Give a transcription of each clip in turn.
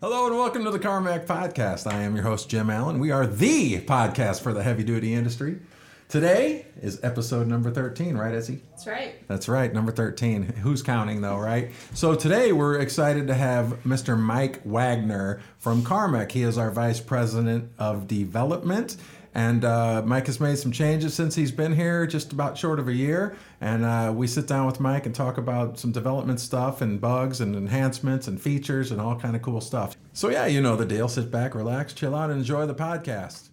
Hello and welcome to the Karmak Podcast. I am your host, Jim Allen. We are the podcast for the heavy duty industry. Today is episode number 13, right, Ezzy? That's right. That's right, number 13. Who's counting though, right? So today we're excited to have Mr. Mike Wagener from Karmak. He is our Vice President of Development. And uh, Mike has made some changes since he's been here, just about short of a year. And uh, we sit down with Mike and talk about some development stuff and bugs and enhancements and features and all kind of cool stuff. So yeah, you know the deal. Sit back, relax, chill out, and enjoy the podcast.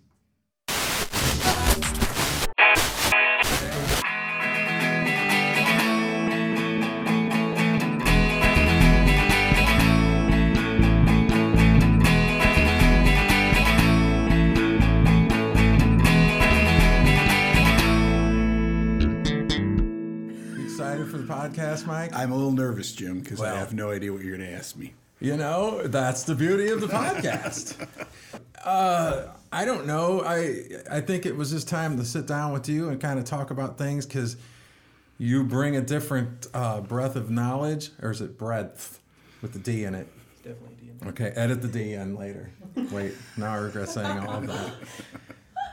Podcast, Mike? I'm a little nervous, Jim, because Well- I have no idea what you're going to ask me. You know, that's the beauty of the podcast. uh, I don't know. I I think it was just time to sit down with you and kind of talk about things because you bring a different uh, breadth of knowledge, or is it breadth with the D in it? Definitely DM. Okay, edit the D in later. Wait, now I regret saying all of that.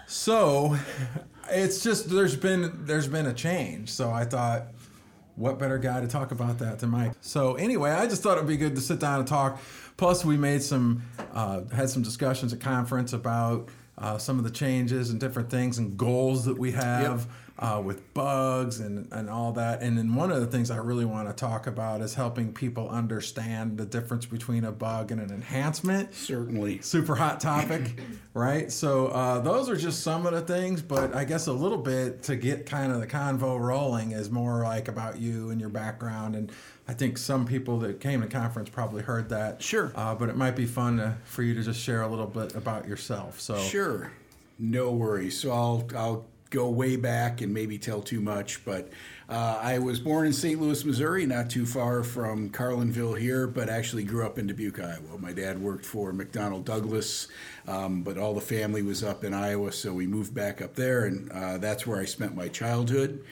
So, it's just there's been there's been a change. So I thought, what better guy to talk about that than Mike? So anyway, I just thought it'd be good to sit down and talk. Plus, we made some uh, had some discussions at conference about uh, some of the changes and different things and goals that we have uh, with bugs and, and all that. And then one of the things I really want to talk about is helping people understand the difference between a bug and an enhancement. Certainly. Super hot topic, right? So uh, those are just some of the things, but I guess a little bit to get kind of the convo rolling is more like about you and your background. And I think some people that came to conference probably heard that. Sure. Uh, but it might be fun to, for you to just share a little bit about yourself. So Sure. No worries. So I'll I'll go way back and maybe tell too much, but uh, I was born in St. Louis, Missouri, not too far from Carlinville here, but actually grew up in Dubuque, Iowa. My dad worked for McDonnell Douglas, um, but all the family was up in Iowa, so we moved back up there, and uh, that's where I spent my childhood.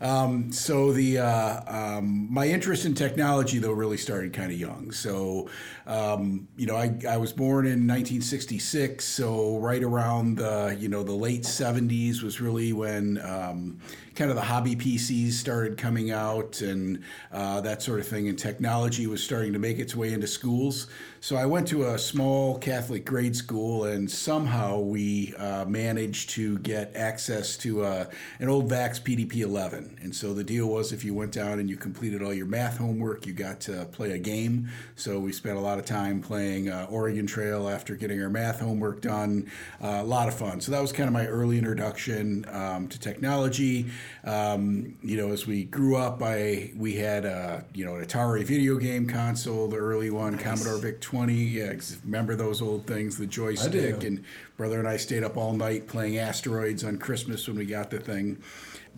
Um, so the uh, um, my interest in technology though really started kind of young. So um, you know I, I was born in 1966, so right around the you know the late 70s was really when um, kind of the hobby PCs started coming out and uh, that sort of thing, and technology was starting to make its way into schools. So I went to a small Catholic grade school, and somehow we uh, managed to get access to uh, an old VAX PDP 11. And so the deal was if you went down and you completed all your math homework, you got to play a game. So we spent a lot of time playing uh, Oregon Trail after getting our math homework done. Uh, a lot of fun. So that was kind of my early introduction um, to technology. Um, you know, as we grew up, I we had a you know an Atari video game console, the early one, Commodore VIC 20. Yeah, remember those old things, the joystick. And brother and I stayed up all night playing Asteroids on Christmas when we got the thing.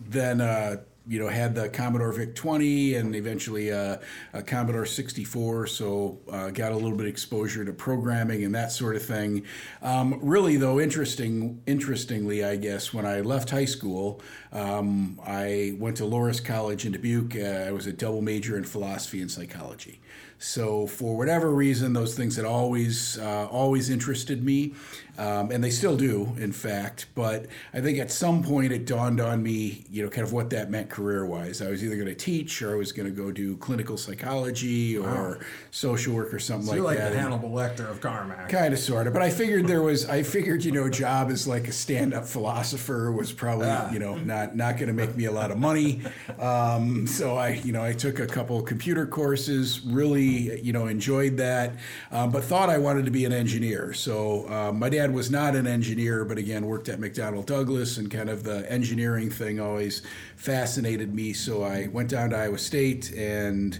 Then. Uh, you know, had the Commodore VIC 20 and eventually uh, a Commodore 64, so uh, got a little bit exposure to programming and that sort of thing. Um, really, though, interesting, interestingly, I guess, when I left high school, um, I went to Loras College in Dubuque. Uh, I was a double major in philosophy and psychology. So for whatever reason, those things had always uh, always interested me, um, and they still do, in fact. But I think at some point it dawned on me, you know, kind of what that meant career-wise. I was either going to teach or I was going to go do clinical psychology or social work or something So like you're like that. the Hannibal Lecter of Karmak. Kind of, sort of, but I figured there was. I figured, you know, job as like a stand-up philosopher was probably, Ah. you know, not not going to make me a lot of money. Um, so I, you know, I took a couple computer courses. Really, you know, enjoyed that, um, but thought I wanted to be an engineer. So um, my dad was not an engineer, but again, worked at McDonnell Douglas, and kind of the engineering thing always fascinated me. So I went down to Iowa State and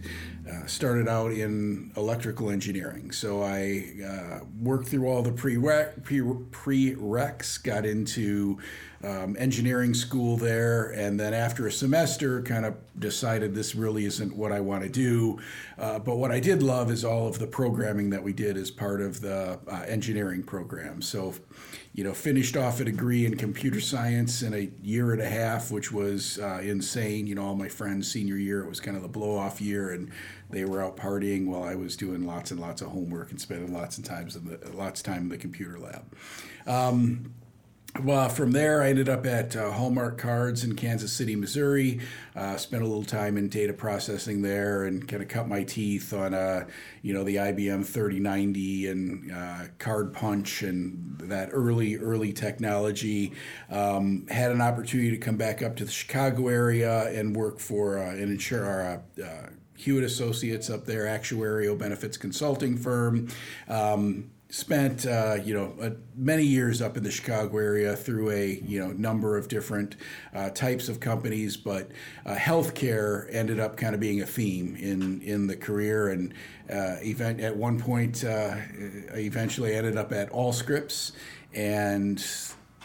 uh, started out in electrical engineering. So I uh, worked through all the pre, prereqs, got into um, engineering school there, and then after a semester, kind of decided this really isn't what I want to do. Uh, but what I did love is all of the programming that we did as part of the uh, engineering program. So, you know, finished off a degree in computer science in a year and a half, which was uh, insane. You know, all my friends' senior year, it was kind of the blow off year, and they were out partying while I was doing lots and lots of homework and spending lots of times in the lots of time in the computer lab. Um, well, from there, I ended up at uh, Hallmark Cards in Kansas City, Missouri. Uh, spent a little time in data processing there, and kind of cut my teeth on, uh, you know, the IBM 3090 and uh, Card Punch and that early, early technology. Um, had an opportunity to come back up to the Chicago area and work for uh, an insurer. Uh, Hewitt Associates up there, actuarial benefits consulting firm. Um, spent uh, you know uh, many years up in the Chicago area through a you know number of different uh, types of companies, but uh, healthcare ended up kind of being a theme in in the career, and uh, event at one point uh, eventually ended up at Allscripts, and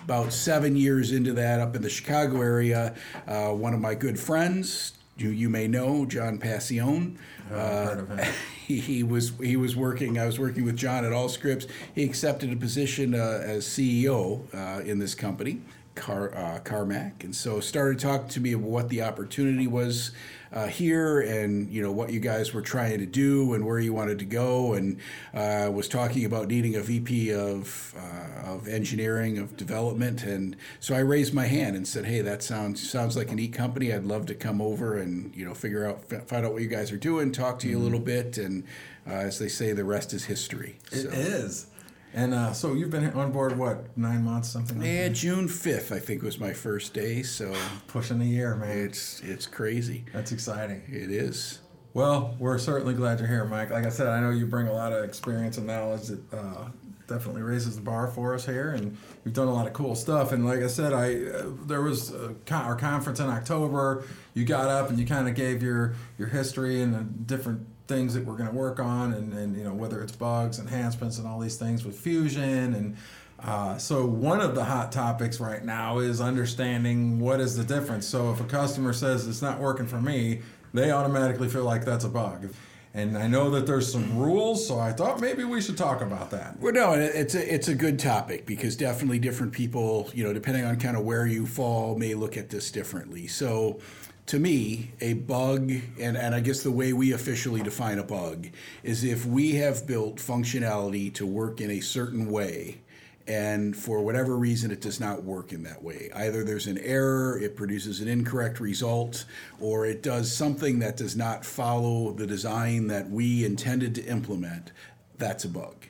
about seven years into that, up in the Chicago area, one of my good friends, who you may know, John Passione. Uh, he, he, was he was working. I was working with John at Allscripts. He accepted a position uh, as CEO uh, in this company, Car uh, Karmak, and so started talking to me about what the opportunity was uh, here and you know what you guys were trying to do and where you wanted to go and uh, was talking about needing a VP of uh, of engineering of development and so I raised my hand and said hey that sounds sounds like a neat company I'd love to come over and you know figure out find out what you guys are doing talk to you mm-hmm. a little bit and uh, as they say the rest is history It so. is. And uh, so you've been on board what nine months, something? Like that. yeah, that? June fifth, I think was my first day. So pushing a year, man. It's it's crazy. That's exciting. It is. Well, we're certainly glad you're here, Mike. Like I said, I know you bring a lot of experience and knowledge that uh, definitely raises the bar for us here, and you've done a lot of cool stuff. And like I said, I uh, there was our conference in October. You got up and you kind of gave your your history and the different things that we're going to work on, and, and you know whether it's bugs, enhancements, and all these things with Fusion, and uh, so one of the hot topics right now is understanding what is the difference. So if a customer says it's not working for me, they automatically feel like that's a bug. And I know that there's some rules, so I thought maybe we should talk about that. Well, no, it's a it's a good topic because definitely different people, you know, depending on kind of where you fall, may look at this differently. So to me, a bug, and, and I guess the way we officially define a bug, is if we have built functionality to work in a certain way, and for whatever reason it does not work in that way. Either there's an error, it produces an incorrect result, or it does something that does not follow the design that we intended to implement, that's a bug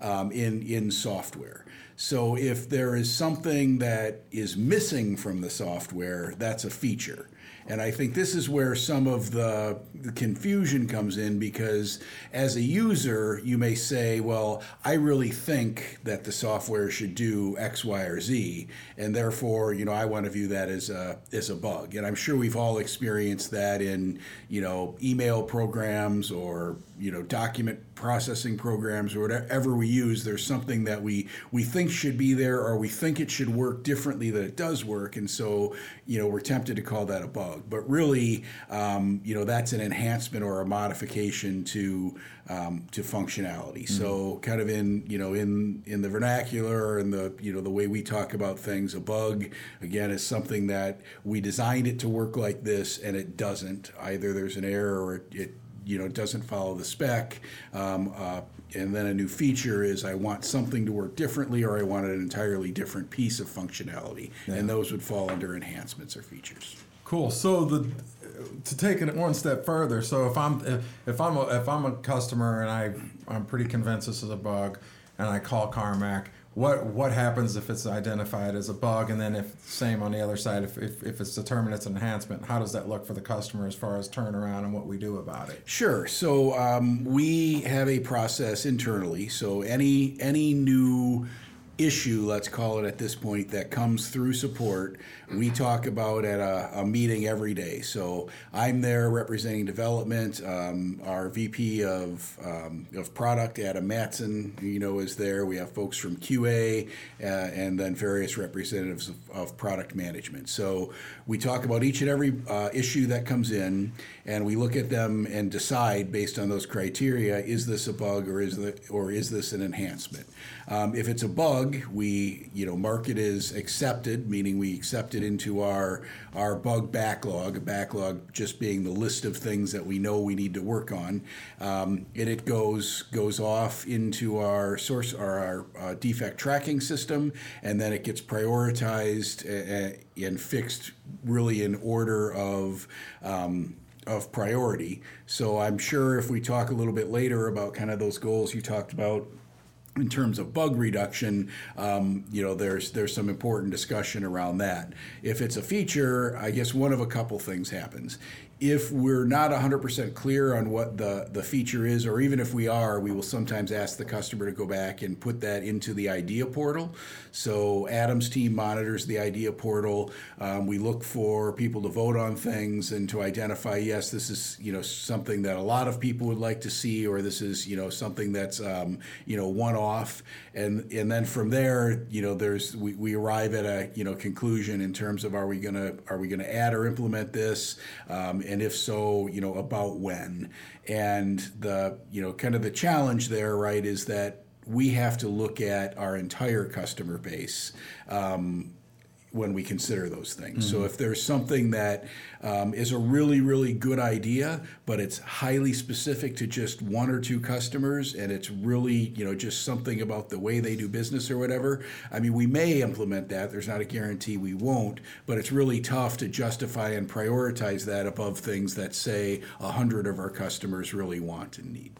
um, in, in software. So if there is something that is missing from the software, that's a feature. And I think this is where some of the, the, confusion comes in because as a user, you may say, well, I really think that the software should do X, Y, or Z, and therefore, you know, I want to view that as a, as a bug. And I'm sure we've all experienced that in, you know, email programs or, you know, document processing programs or whatever we use. There's something that we, we think should be there or we think it should work differently than it does work. And so, you know, we're tempted to call that a bug. But really, um, you know, that's an enhancement or a modification to um, to functionality. Mm-hmm. So, kind of in you know in in the vernacular and the you know the way we talk about things, a bug again is something that we designed it to work like this and it doesn't. Either there's an error or it, it you know it doesn't follow the spec. Um, uh, and then a new feature is I want something to work differently or I want an entirely different piece of functionality. Yeah. And those would fall under enhancements or features. Cool. So the to take it one step further. So if I'm if, if I'm a, if I'm a customer and I I'm pretty convinced this is a bug, and I call Karmak, what what happens if it's identified as a bug, and then if same on the other side, if if, if it's determined it's an enhancement, how does that look for the customer as far as turnaround and what we do about it? Sure. So um, we have a process internally. So any any new issue, let's call it at this point, that comes through support, we talk about at a, a meeting every day. So I'm there representing development. Um, our VP of um, of product, Adam Matson, you know, is there. We have folks from QA uh, and then various representatives of, of, product management. So we talk about each and every uh, issue that comes in, and we look at them and decide based on those criteria: is this a bug or is the or is this an enhancement? Um, if it's a bug, bug. We, you know, mark it as accepted, meaning we accept it into our our bug backlog. A backlog just being the list of things that we know we need to work on, um, and it goes goes off into our source or our uh, defect tracking system, and then it gets prioritized and fixed really in order of. Um, of priority. So I'm sure if we talk a little bit later about kind of those goals you talked about in terms of bug reduction, um, you know, there's there's some important discussion around that. If it's a feature, I guess one of a couple things happens if we're not 100% clear on what the, the feature is, or even if we are, we will sometimes ask the customer to go back and put that into the IDEA portal. So Adam's team monitors the IDEA portal. Um, we look for people to vote on things and to identify, yes, this is you know something that a lot of people would like to see, or this is you know something that's um, you know one off. And and then from there, you know, there's we, we arrive at a you know conclusion in terms of are we gonna are we gonna add or implement this. Um, and if so, you know, about when. And the, you know, kind of the challenge there, right, is that we have to look at our entire customer base. Um, when we consider those things. Mm-hmm. So if there's something that um, is a really, really good idea, but it's highly specific to just one or two customers, and it's really, you know, just something about the way they do business or whatever, I mean, we may implement that. There's not a guarantee we won't, but it's really tough to justify and prioritize that above things that, say, a hundred of our customers really want and need.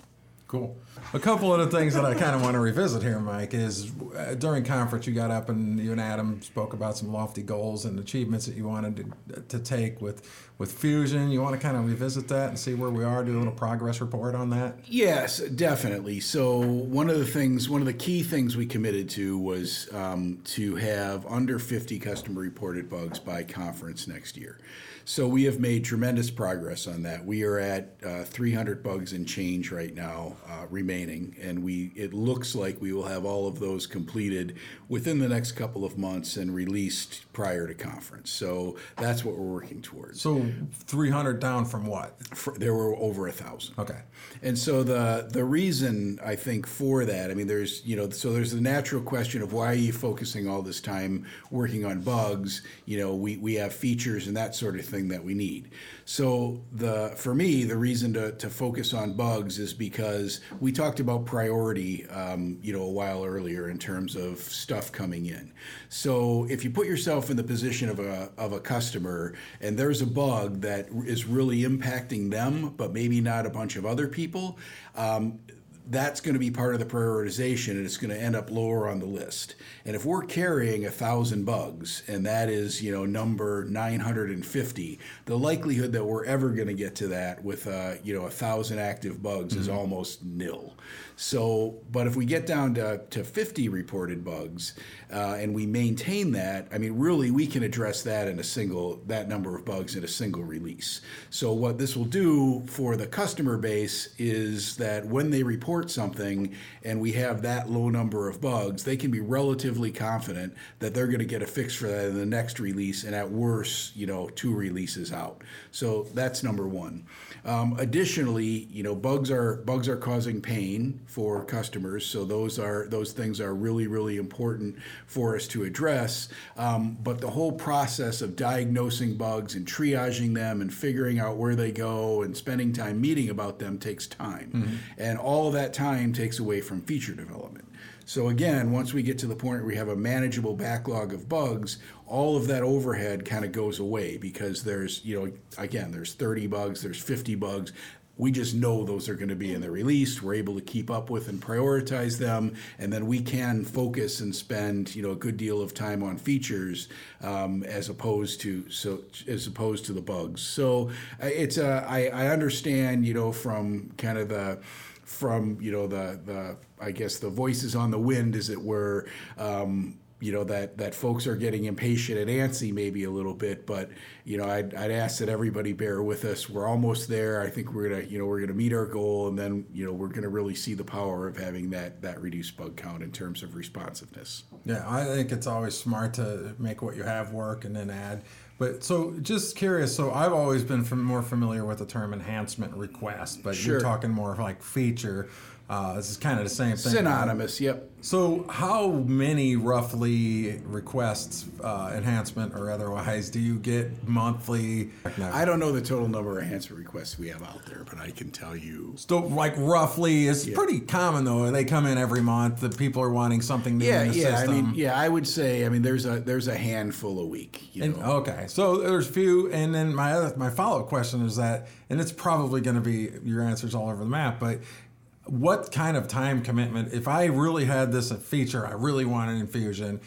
Cool. A couple of the things that I kind of want to revisit here, Mike, is uh, during conference you got up and you and Adam spoke about some lofty goals and achievements that you wanted to, to take with with Fusion. You want to kind of revisit that and see where we are, do a little progress report on that? Yes, definitely. So one of the things, one of the key things we committed to was um, to have under 50 customer reported bugs by conference next year. So we have made tremendous progress on that. We are at uh, 300 bugs and change right now uh, remaining, and we it looks like we will have all of those completed within the next couple of months and released prior to conference. So that's what we're working towards. So 300 down from what? For, there were over a thousand. Okay. And so the the reason I think for that, I mean, there's you know, so there's the natural question of why are you focusing all this time working on bugs? You know, we we have features and that sort of thing that we need. So the for me, the reason to, to focus on bugs is because we talked about priority, um, you know, a while earlier in terms of stuff coming in. So if you put yourself in the position of a of a customer and there's a bug that is really impacting them, but maybe not a bunch of other people. Um, that's going to be part of the prioritization and it's going to end up lower on the list. And if we're carrying a thousand bugs and that is, you know, number 950, the likelihood that we're ever going to get to that with, uh, you know, a thousand active bugs mm-hmm. is almost nil. So, but if we get down to, to 50 reported bugs uh, and we maintain that, I mean, really, we can address that in a single, that number of bugs in a single release. So, what this will do for the customer base is that when they report something and we have that low number of bugs, they can be relatively confident that they're going to get a fix for that in the next release and at worst, you know, two releases out. So, that's number one. Um, additionally, you know, bugs are bugs are causing pain for customers, so those are those things are really really important for us to address. Um, but the whole process of diagnosing bugs and triaging them and figuring out where they go and spending time meeting about them takes time, mm-hmm. and all of that time takes away from feature development. So again, once we get to the point where we have a manageable backlog of bugs, all of that overhead kind of goes away because there's, you know, again, there's 30 bugs, there's 50 bugs. We just know those are going to be in the release. We're able to keep up with and prioritize them, and then we can focus and spend, you know, a good deal of time on features um, as opposed to so as opposed to the bugs. So uh, it's a I, I understand, you know, from kind of the from you know the the I guess the voices on the wind, as it were. Um, you know that that folks are getting impatient and antsy maybe a little bit but you know I'd, I'd ask that everybody bear with us we're almost there i think we're gonna you know we're gonna meet our goal and then you know we're gonna really see the power of having that that reduced bug count in terms of responsiveness yeah i think it's always smart to make what you have work and then add but so just curious, so I've always been more familiar with the term enhancement request, but sure. you're talking more like feature. Uh, this is kind of the same thing. Synonymous, yep. So, how many roughly requests, uh, enhancement or otherwise, do you get monthly? I don't know the total number of enhancement requests we have out there, but I can tell you. So, like roughly, it's pretty common though. They come in every month. The people are wanting something new Yeah, in the yeah. system. I mean, yeah. I would say. I mean, there's a there's a handful a week. You And- know. okay, so there's a few, and then my other my follow up question is that, and it's probably going to be your answers all over the map, but what kind of time commitment? If I really had this a feature, I really wanted infusion.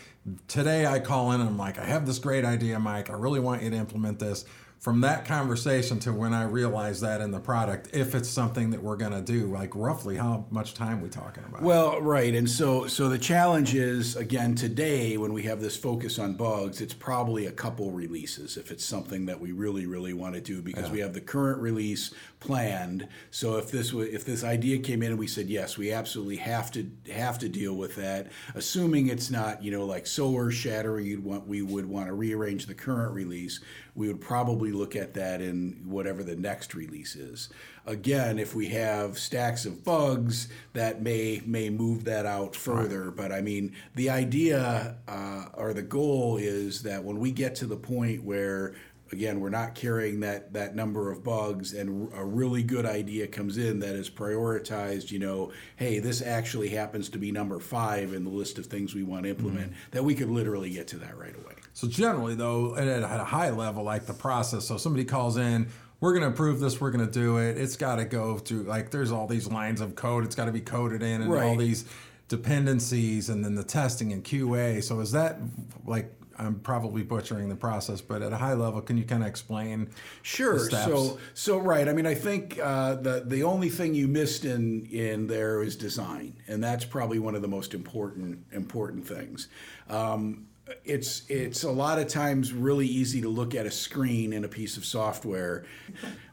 Today I call in and I'm like, I have this great idea, Mike. I really want you to implement this. From that conversation to when I realize that in the product, if it's something that we're going to do, like roughly how much time we talking about? Well, right, and so so the challenge is again today when we have this focus on bugs, it's probably a couple releases if it's something that we really really want to do because we have the current release planned. So if this if this idea came in and we said yes, we absolutely have to have to deal with that, assuming it's not you know like so earth shattering, you'd want we would want to rearrange the current release. We would probably look at that in whatever the next release is. Again, if we have stacks of bugs, that may may move that out further. But I mean, the idea uh, or the goal is that when we get to the point where again we're not carrying that that number of bugs and a really good idea comes in that is prioritized you know hey this actually happens to be number five in the list of things we want to implement mm-hmm. that we could literally get to that right away So generally, though, at, at a high level, like the process. So somebody calls in, we're going to approve this, we're going to do it. It's got to go through like there's all these lines of code. It's got to be coded in, and all these dependencies, and then the testing and QA. So is that like I'm probably butchering the process, but at a high level, can you kind of explain? Sure. So, so right. I mean, I think uh, the the only thing you missed in in there is design, and that's probably one of the most important important things. Um, it's it's a lot of times really easy to look at a screen in a piece of software.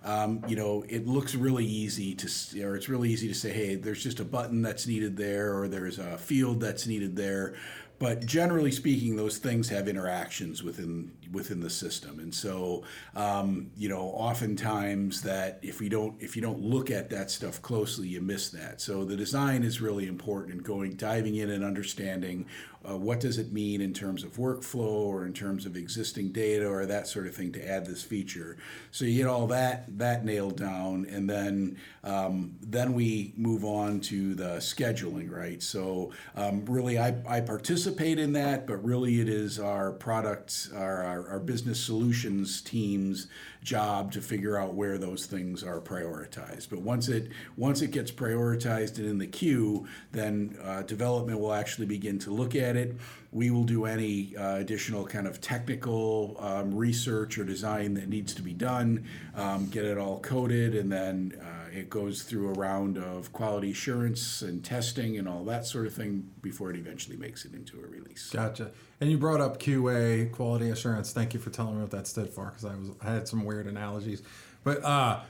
Um, you know, it looks really easy to, or it's really easy to say, hey, there's just a button that's needed there, or there's a field that's needed there. But generally speaking, those things have interactions within within the system, and so um, you know, oftentimes that if we don't if you don't look at that stuff closely, you miss that. So the design is really important. Going diving in and understanding uh, what does it mean in terms of workflow or in terms of existing data or that sort of thing to add this feature. So you get all that that nailed down, and then um, then we move on to the scheduling, right? So um, really, I, I participate in that, but really it is our products, our, our, our business solutions team's job to figure out where those things are prioritized. But once it once it gets prioritized and in the queue, then uh, development will actually begin to look at it. We will do any uh, additional kind of technical um, research or design that needs to be done, um, get it all coded, and then uh, it goes through a round of quality assurance and testing and all that sort of thing before it eventually makes it into a release. Gotcha. And you brought up QA, quality assurance. Thank you for telling me what that stood for because I was I had some weird analogies. But uh,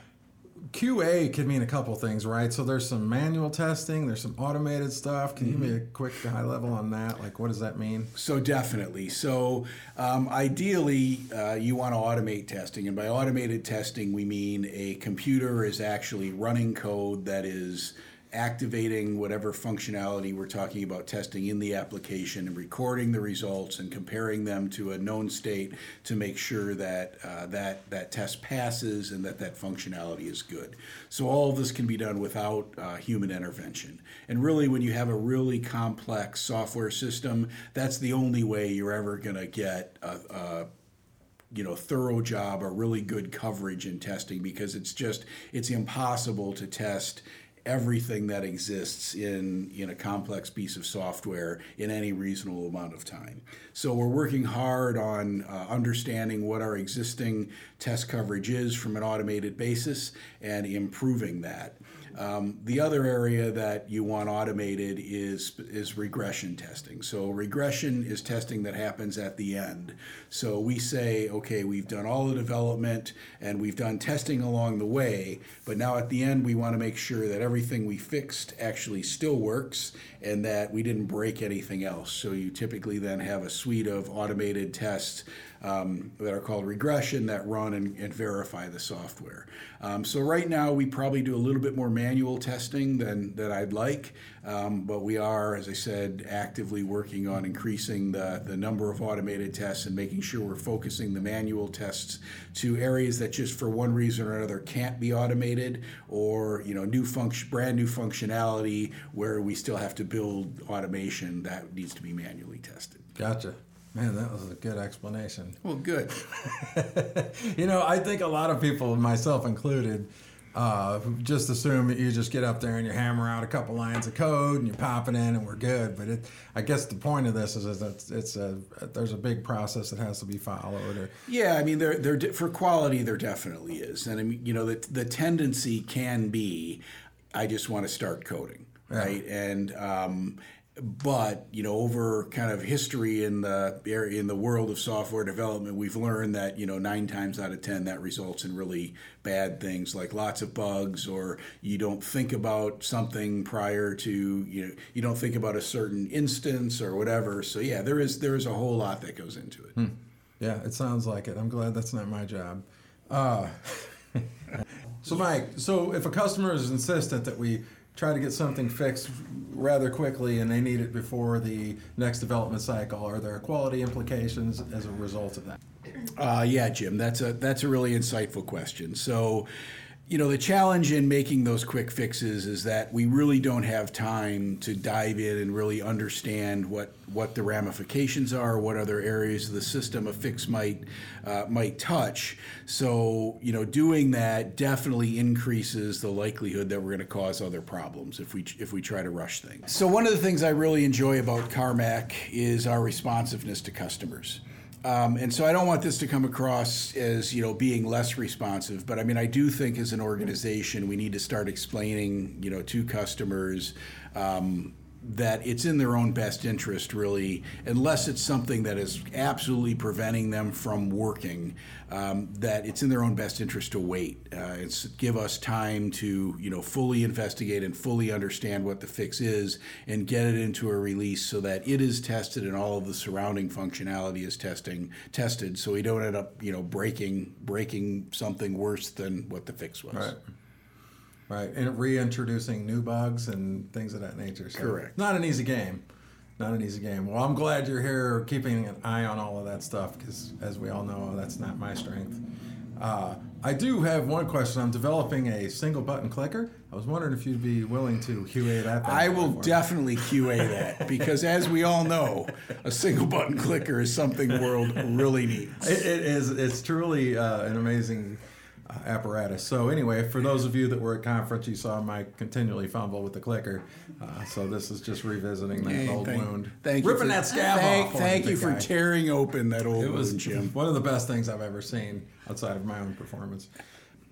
QA could mean a couple things, right? So there's some manual testing, there's some automated stuff. Can you give me a quick high level on that? Like, what does that mean? So definitely. So um, ideally, uh, you want to automate testing, and by automated testing, we mean a computer is actually running code that is activating whatever functionality we're talking about testing in the application and recording the results and comparing them to a known state to make sure that uh, that that test passes and that that functionality is good. So all of this can be done without uh, human intervention. And really, when you have a really complex software system, that's the only way you're ever going to get a, a you know thorough job or really good coverage in testing because it's just it's impossible to test everything that exists in in a complex piece of software in any reasonable amount of time. So we're working hard on uh, understanding what our existing test coverage is from an automated basis and improving that. Um, the other area that you want automated is is regression testing. So regression is testing that happens at the end. So we say, okay, we've done all the development and we've done testing along the way, but now at the end we want to make sure that everything we fixed actually still works and that we didn't break anything else. So you typically then have a suite of automated tests um, that are called regression that run and, and verify the software. Um, so right now we probably do a little bit more manual testing than that I'd like, um, but we are, as I said, actively working on increasing the the number of automated tests and making sure we're focusing the manual tests to areas that just for one reason or another can't be automated, or you know new function, brand new functionality where we still have to build automation that needs to be manually tested. Gotcha. Man, that was a good explanation. Well, good. you know, I think a lot of people, myself included, uh, just assume that you just get up there and you hammer out a couple lines of code and you pop it in and we're good. But it, I guess the point of this is, is that it's a there's a big process that has to be followed. Or, yeah, I mean, there there for quality there definitely is, and I mean, you know, the the tendency can be, I just want to start coding, right? Yeah. And um, but you know over kind of history in the area in the world of software development we've learned that you know nine times out of ten that results in really bad things like lots of bugs or you don't think about something prior to you know you don't think about a certain instance or whatever. So yeah there is there is a whole lot that goes into it. Hmm. yeah it sounds like it. I'm glad that's not my job. Uh, so mike so if a customer is insistent that we try to get something fixed rather quickly and they need it before the next development cycle? Are there quality implications as a result of that? Uh, yeah, Jim, that's a that's a really insightful question. So, you know, the challenge in making those quick fixes is that we really don't have time to dive in and really understand what what the ramifications are, what other areas of the system a fix might uh, might touch. So, you know, doing that definitely increases the likelihood that we're going to cause other problems if we if we try to rush things. So, one of the things I really enjoy about Karmak is our responsiveness to customers. Um, and so I don't want this to come across as you know being less responsive, but I mean I do think as an organization we need to start explaining you know to customers um, that it's in their own best interest, really, unless it's something that is absolutely preventing them from working. Um, that it's in their own best interest to wait. Uh, it's give us time to you know fully investigate and fully understand what the fix is, and get it into a release so that it is tested and all of the surrounding functionality is testing tested, so we don't end up you know breaking breaking something worse than what the fix was. Right. Right, and reintroducing new bugs and things of that nature. So Correct. Not an easy game. Not an easy game. Well, I'm glad you're here keeping an eye on all of that stuff because, as we all know, that's not my strength. Uh, I do have one question. I'm developing a single button clicker. I was wondering if you'd be willing to QA that. I will definitely QA that because, as we all know, a single button clicker is something the world really needs. it, it is. It's truly uh, an amazing apparatus. So anyway, for those of you that were at conference, you saw Mike continually fumble with the clicker. Uh, so this is just revisiting that old thank, wound, thank ripping for, that scab thank, off. Thank you for guy. tearing open that old it was wound, Jim. One of the best things I've ever seen outside of my own performance.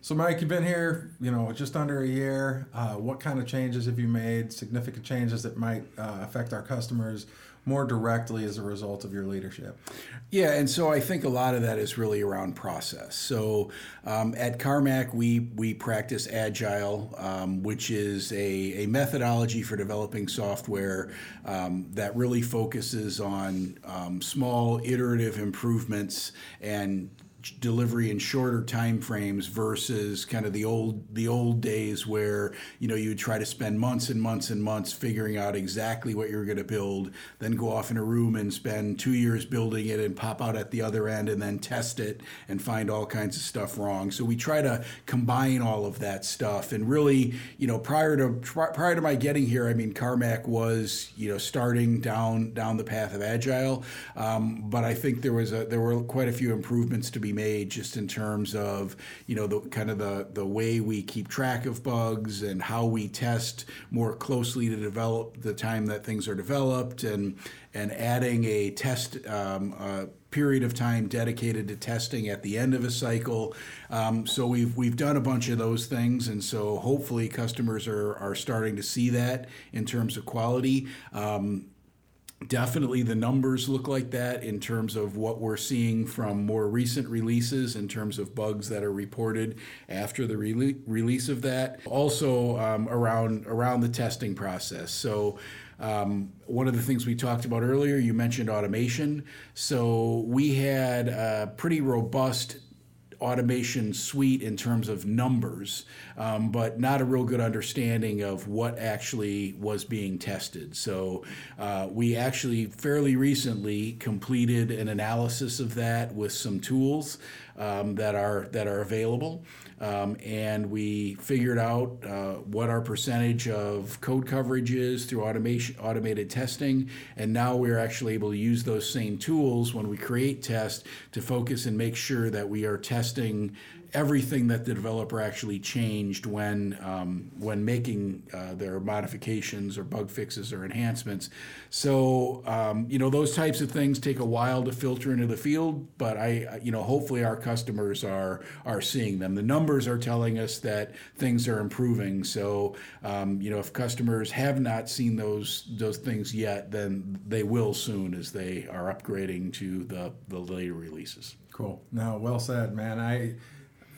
So, Mike, you've been here, you know, just under a year. Uh, what kind of changes have you made? Significant changes that might uh, affect our customers more directly as a result of your leadership? Yeah, and so I think a lot of that is really around process. So um, at Karmak, we we practice Agile, um, which is a, a methodology for developing software um, that really focuses on um, small iterative improvements and delivery in shorter time frames versus kind of the old the old days where you know you would try to spend months and months and months figuring out exactly what you were going to build then go off in a room and spend two years building it and pop out at the other end and then test it and find all kinds of stuff wrong. So we try to combine all of that stuff. And really you know prior to prior to my getting here i mean Karmak was you know starting down down the path of agile. Um, but i think there was a there were quite a few improvements to be made just in terms of you know the kind of the the way we keep track of bugs and how we test more closely to develop the time that things are developed and and adding a test um, a period of time dedicated to testing at the end of a cycle. Um, so we've we've done a bunch of those things, and so hopefully customers are are starting to see that in terms of quality. Um, Definitely, the numbers look like that in terms of what we're seeing from more recent releases, in terms of bugs that are reported after the rele- release of that. Also, um, around around the testing process. So, Um, one of the things we talked about earlier, you mentioned automation. So we had a pretty robust automation suite in terms of numbers, um, but not a real good understanding of what actually was being tested. So uh, we actually fairly recently completed an analysis of that with some tools um, that are that are available. Um, and we figured out uh, what our percentage of code coverage is through automation, automated testing, and now we're actually able to use those same tools when we create tests to focus and make sure that we are testing everything that the developer actually changed when um, when making uh, their modifications or bug fixes or enhancements. So um, you know those types of things take a while to filter into the field, but I you know hopefully our customers are are seeing them. The numbers are telling us that things are improving. So um, you know if customers have not seen those those things yet, then they will soon as they are upgrading to the the later releases. Cool. No, well said, man. I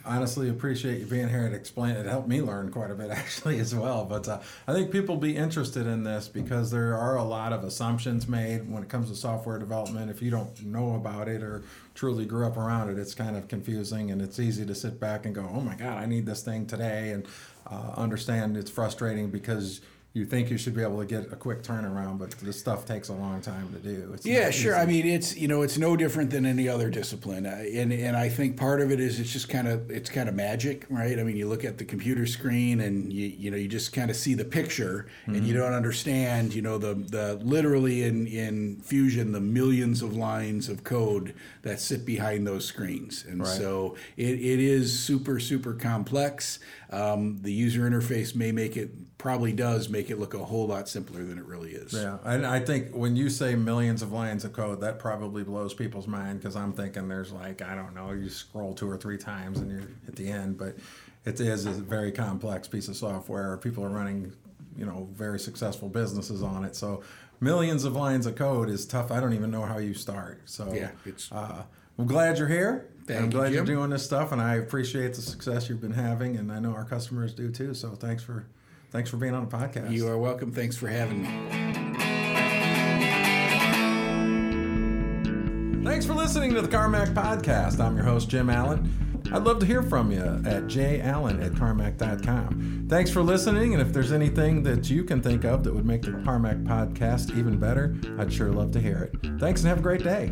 honestly appreciate you being here and explain it. helped me learn quite a bit actually as well. But uh, I think people be interested in this because there are a lot of assumptions made when it comes to software development. If you don't know about it or truly grew up around it, it's kind of confusing and it's easy to sit back and go, "Oh my God, I need this thing today," and uh, understand it's frustrating because you think you should be able to get a quick turnaround, but this stuff takes a long time to do. It's yeah, sure. I mean, it's you know, it's no different than any other discipline, and and I think part of it is it's just kind of it's kind of magic, right? I mean, you look at the computer screen and you you know you just kind of see the picture, mm-hmm. and you don't understand, you know, the the literally in in Fusion the millions of lines of code that sit behind those screens, and right. so it, it is super super complex. Um, the user interface may make it probably does make it look a whole lot simpler than it really is. Yeah, and I think when you say millions of lines of code, that probably blows people's mind because I'm thinking there's like I don't know, you scroll two or three times and you're at the end, but it is a very complex piece of software. People are running, you know, very successful businesses on it, so millions of lines of code is tough. I don't even know how you start. So yeah, it's. Uh, I'm glad you're here. Thank I'm glad you, are doing this stuff, and I appreciate the success you've been having, and I know our customers do too. So thanks for Thanks for being on the podcast. You are welcome. Thanks for having me. Thanks for listening to the Karmak Podcast. I'm your host, Jim Allen. I'd love to hear from you at jallen at karmak.com. Thanks for listening, and if there's anything that you can think of that would make the Karmak Podcast even better, I'd sure love to hear it. Thanks and have a great day.